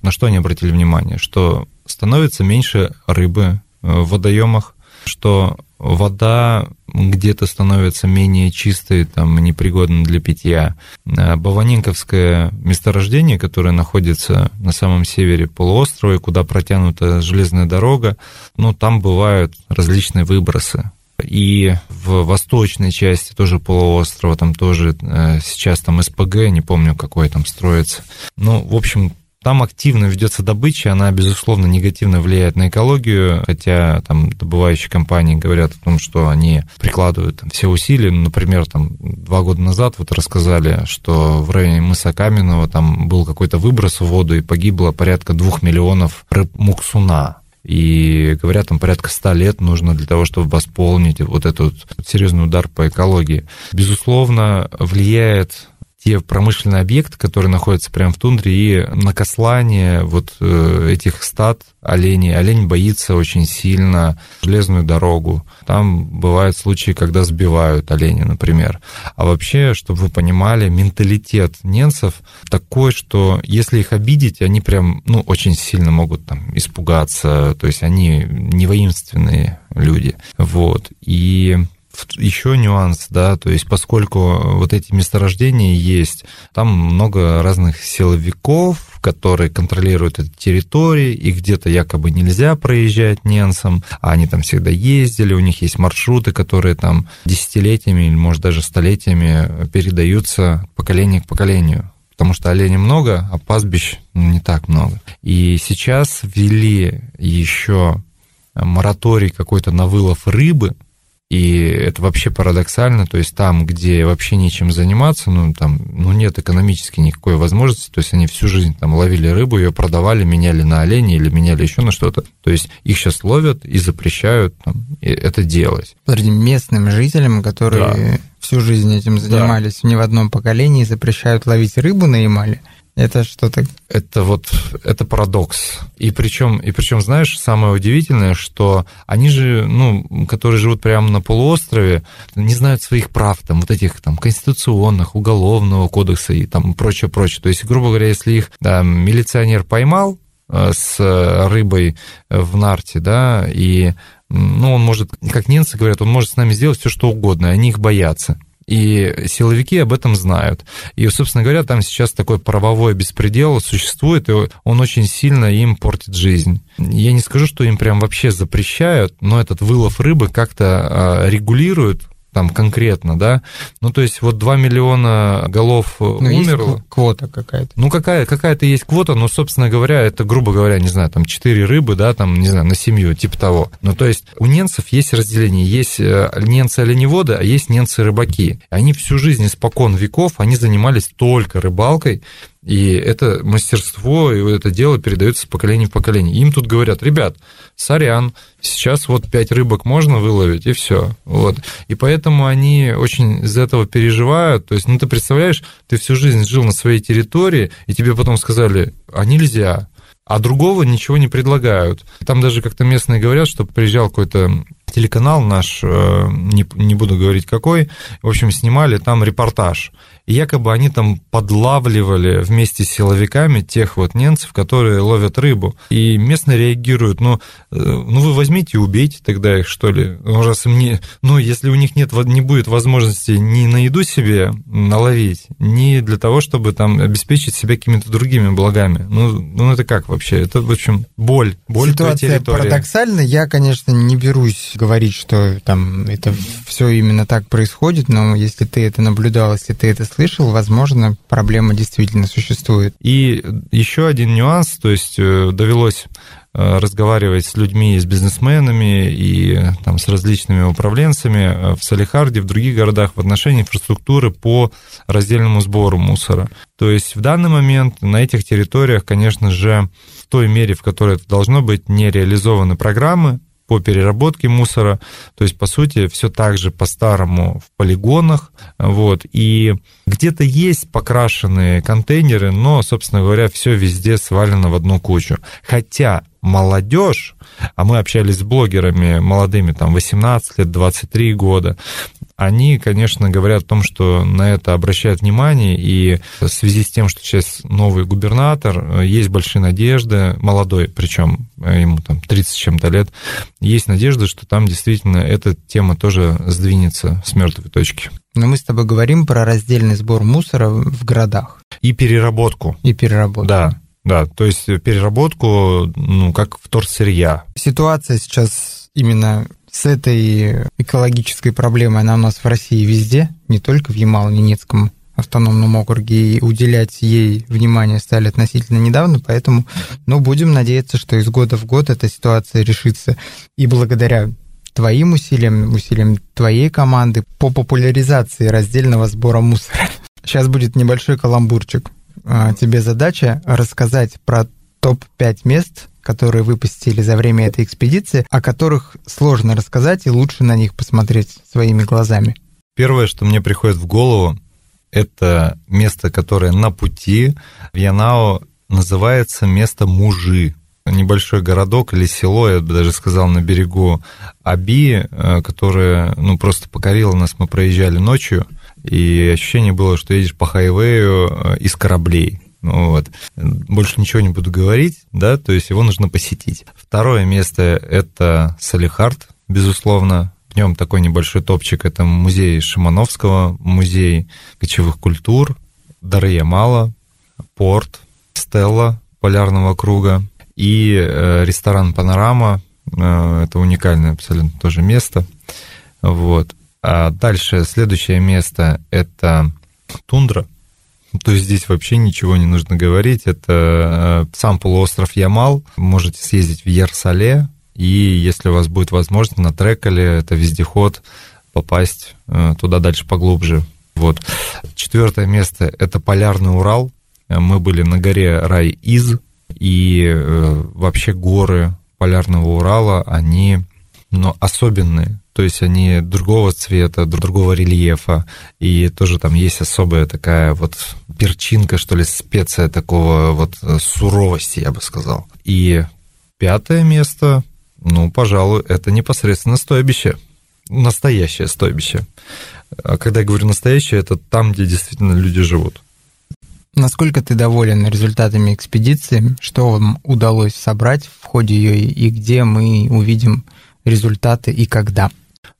На что они обратили внимание? Что становится меньше рыбы в водоемах, что вода где-то становится менее чистой, там, непригодной для питья. Э, Баванинковское месторождение, которое находится на самом севере полуострова, куда протянута железная дорога, ну, там бывают различные выбросы. И в восточной части тоже полуострова, там тоже э, сейчас там СПГ, не помню, какой там строится. Ну, в общем, там активно ведется добыча, она, безусловно, негативно влияет на экологию, хотя там добывающие компании говорят о том, что они прикладывают там, все усилия. Ну, например, там два года назад вот рассказали, что в районе мыса Каменного там был какой-то выброс в воду и погибло порядка двух миллионов рыб муксуна. И говорят, там порядка ста лет нужно для того, чтобы восполнить вот этот серьезный удар по экологии. Безусловно, влияет те промышленные объекты, которые находятся прямо в тундре, и накослание вот э, этих стад оленей. Олень боится очень сильно железную дорогу. Там бывают случаи, когда сбивают оленя, например. А вообще, чтобы вы понимали, менталитет ненцев такой, что если их обидеть, они прям, ну, очень сильно могут там испугаться. То есть они не воинственные люди. Вот. И еще нюанс, да, то есть поскольку вот эти месторождения есть, там много разных силовиков, которые контролируют эти территории, и где-то якобы нельзя проезжать ненцам, а они там всегда ездили, у них есть маршруты, которые там десятилетиями или, может, даже столетиями передаются поколение к поколению потому что оленей много, а пастбищ ну, не так много. И сейчас ввели еще мораторий какой-то на вылов рыбы, и это вообще парадоксально, то есть там, где вообще нечем заниматься, ну, там, ну, нет экономически никакой возможности, то есть они всю жизнь там ловили рыбу, ее продавали, меняли на оленей или меняли еще на что-то. То есть их сейчас ловят и запрещают там, это делать. Подожди, местным жителям, которые да. всю жизнь этим занимались, да. ни в одном поколении запрещают ловить рыбу на Ямале? Это что-то... Это вот, это парадокс. И причем, и причем, знаешь, самое удивительное, что они же, ну, которые живут прямо на полуострове, не знают своих прав, там, вот этих, там, конституционных, уголовного кодекса и там прочее, прочее. То есть, грубо говоря, если их да, милиционер поймал э, с рыбой в нарте, да, и, ну, он может, как немцы говорят, он может с нами сделать все, что угодно, они их боятся. И силовики об этом знают. И, собственно говоря, там сейчас такой правовой беспредел существует, и он очень сильно им портит жизнь. Я не скажу, что им прям вообще запрещают, но этот вылов рыбы как-то а, регулируют, там конкретно, да. Ну, то есть вот 2 миллиона голов ну, умерло. Есть квота какая-то. Ну, какая, какая-то есть квота, но, собственно говоря, это, грубо говоря, не знаю, там 4 рыбы, да, там, не знаю, на семью, типа того. Ну, то есть у ненцев есть разделение. Есть э, ненцы-оленеводы, а есть ненцы-рыбаки. Они всю жизнь, испокон веков, они занимались только рыбалкой, и это мастерство, и это дело передается с поколения в поколение. Им тут говорят, ребят, сорян, сейчас вот пять рыбок можно выловить, и все. Вот. И поэтому они очень из этого переживают. То есть, ну, ты представляешь, ты всю жизнь жил на своей территории, и тебе потом сказали, а нельзя, а другого ничего не предлагают. Там даже как-то местные говорят, что приезжал какой-то телеканал наш, э, не, не буду говорить какой, в общем, снимали там репортаж. И якобы они там подлавливали вместе с силовиками тех вот немцев, которые ловят рыбу. И местные реагируют, ну, э, ну вы возьмите и убейте тогда их, что ли. Ну, раз им не, ну, если у них нет, не будет возможности ни на еду себе наловить, ни для того, чтобы там обеспечить себя какими-то другими благами. Ну, ну это как вообще? Это, в общем, боль. боль Ситуация парадоксальна. Я, конечно, не берусь говорить, что там это все именно так происходит, но если ты это наблюдал, если ты это слышал, возможно, проблема действительно существует. И еще один нюанс, то есть э, довелось э, разговаривать с людьми, с бизнесменами и там, с различными управленцами э, в Салихарде, в других городах в отношении инфраструктуры по раздельному сбору мусора. То есть в данный момент на этих территориях, конечно же, в той мере, в которой это должно быть, не реализованы программы по переработке мусора. То есть, по сути, все так же по-старому в полигонах. Вот. И где-то есть покрашенные контейнеры, но, собственно говоря, все везде свалено в одну кучу. Хотя молодежь, а мы общались с блогерами молодыми, там, 18 лет, 23 года, они, конечно, говорят о том, что на это обращают внимание, и в связи с тем, что сейчас новый губернатор, есть большие надежды, молодой, причем ему там 30 чем-то лет, есть надежда, что там действительно эта тема тоже сдвинется с мертвой точки. Но мы с тобой говорим про раздельный сбор мусора в городах. И переработку. И переработку. Да, да, то есть переработку, ну, как вторсырья. Ситуация сейчас именно с этой экологической проблемой, она у нас в России везде, не только в Ямало-Ненецком автономном округе, и уделять ей внимание стали относительно недавно, поэтому, ну, будем надеяться, что из года в год эта ситуация решится. И благодаря твоим усилиям, усилиям твоей команды по популяризации раздельного сбора мусора. Сейчас будет небольшой каламбурчик. А, тебе задача рассказать про топ-5 мест, которые вы посетили за время этой экспедиции, о которых сложно рассказать и лучше на них посмотреть своими глазами. Первое, что мне приходит в голову, Это место, которое на пути в Янао называется место Мужи. Небольшой городок или село, я бы даже сказал, на берегу Аби, э, которое ну, просто покорило нас. Мы проезжали ночью, и ощущение было, что едешь по хайвею э, из кораблей. Вот. Больше ничего не буду говорить, да, то есть его нужно посетить. Второе место – это Салихард, безусловно. В нем такой небольшой топчик. Это музей Шимановского, музей кочевых культур, Дарья Мала, порт, Стелла полярного круга и э, ресторан Панорама. Э, это уникальное абсолютно тоже место. Вот. А дальше следующее место – это тундра. То есть здесь вообще ничего не нужно говорить. Это э, сам полуостров Ямал. Можете съездить в Ерсале, и если у вас будет возможность на трекале, это вездеход, попасть э, туда дальше поглубже. Вот. Четвертое место – это Полярный Урал. Мы были на горе Рай-Из, и э, вообще горы Полярного Урала, они ну, особенные. То есть они другого цвета, другого рельефа, и тоже там есть особая такая вот перчинка, что ли, специя такого вот э, суровости, я бы сказал. И пятое место, ну, пожалуй, это непосредственно стойбище, настоящее стойбище. А когда я говорю настоящее, это там, где действительно люди живут. Насколько ты доволен результатами экспедиции? Что вам удалось собрать в ходе ее и где мы увидим результаты и когда?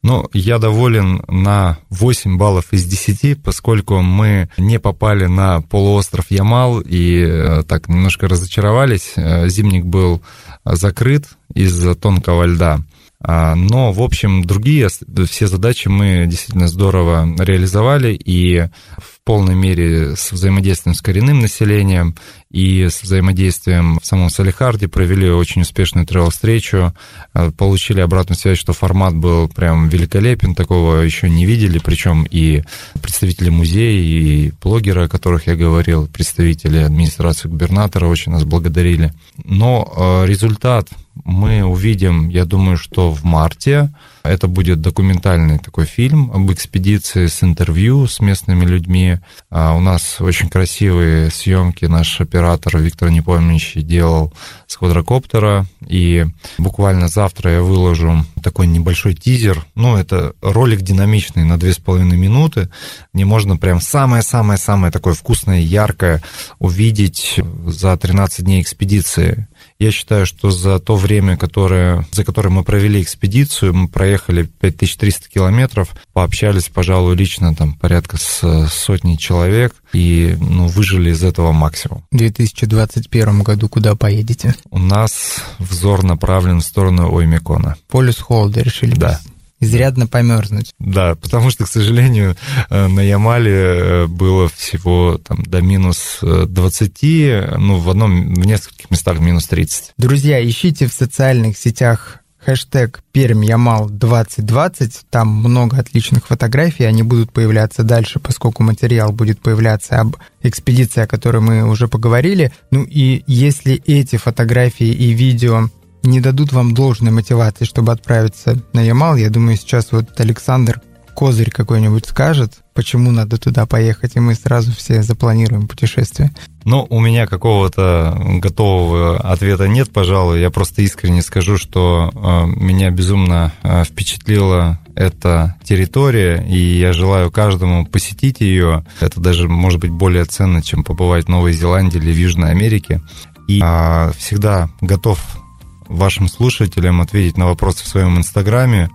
Ну, я доволен на 8 баллов из 10, поскольку мы не попали на полуостров Ямал и э, так немножко разочаровались. Э, зимник был закрыт из-за тонкого льда. А, но, в общем, другие все задачи мы действительно здорово реализовали, и в полной мере с взаимодействием с коренным населением и с взаимодействием в самом Салихарде провели очень успешную трейл-встречу, а, получили обратную связь, что формат был прям великолепен, такого еще не видели, причем и представители музея, и блогеры, о которых я говорил, представители администрации губернатора очень нас благодарили. Но а, результат мы увидим, я думаю, что в марте. Это будет документальный такой фильм об экспедиции с интервью с местными людьми. А у нас очень красивые съемки наш оператор Виктор Непомнящий делал с квадрокоптера. И буквально завтра я выложу такой небольшой тизер. Ну, это ролик динамичный на 2,5 минуты. Не можно прям самое-самое-самое такое вкусное, яркое увидеть за 13 дней экспедиции. Я считаю, что за то время, которое, за которое мы провели экспедицию, мы проехали 5300 километров, пообщались, пожалуй, лично там порядка с сотней человек и ну, выжили из этого максимум. В 2021 году куда поедете? У нас взор направлен в сторону Оймекона. Полюс Холда решили? Да изрядно померзнуть. Да, потому что, к сожалению, э, на Ямале э, было всего там до минус 20, э, ну, в одном, в нескольких местах минус 30. Друзья, ищите в социальных сетях хэштег Пермь Ямал 2020. Там много отличных фотографий, они будут появляться дальше, поскольку материал будет появляться об экспедиции, о которой мы уже поговорили. Ну и если эти фотографии и видео не дадут вам должной мотивации, чтобы отправиться на Ямал. Я думаю, сейчас вот Александр козырь какой-нибудь скажет, почему надо туда поехать, и мы сразу все запланируем путешествие. Ну, у меня какого-то готового ответа нет, пожалуй. Я просто искренне скажу, что э, меня безумно э, впечатлила эта территория, и я желаю каждому посетить ее. Это даже может быть более ценно, чем побывать в Новой Зеландии или в Южной Америке. И э, всегда готов вашим слушателям ответить на вопросы в своем инстаграме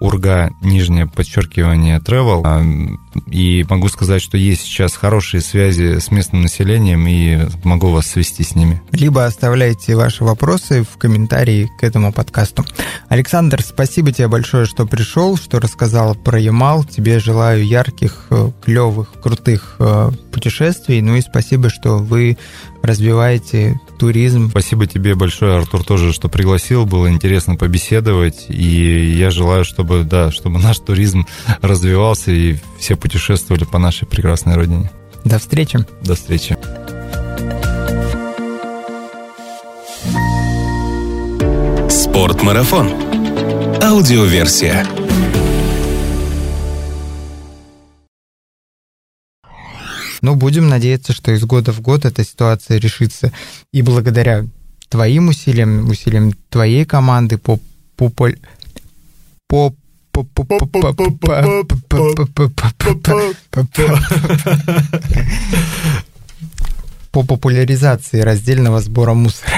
урга, нижнее подчеркивание, travel. И могу сказать, что есть сейчас хорошие связи с местным населением, и могу вас свести с ними. Либо оставляйте ваши вопросы в комментарии к этому подкасту. Александр, спасибо тебе большое, что пришел, что рассказал про Ямал. Тебе желаю ярких, э, клевых, крутых э, путешествий. Ну и спасибо, что вы развиваете туризм. Спасибо тебе большое, Артур, тоже, что пригласил. Было интересно побеседовать. И я желаю, чтобы, да, чтобы наш туризм развивался и все путешествовали по нашей прекрасной родине. До встречи. До встречи. Спортмарафон. Аудиоверсия. Но будем надеяться, что из года в год эта ситуация решится. И благодаря твоим усилиям, усилиям твоей команды по, по, по, по по популяризации раздельного сбора мусора.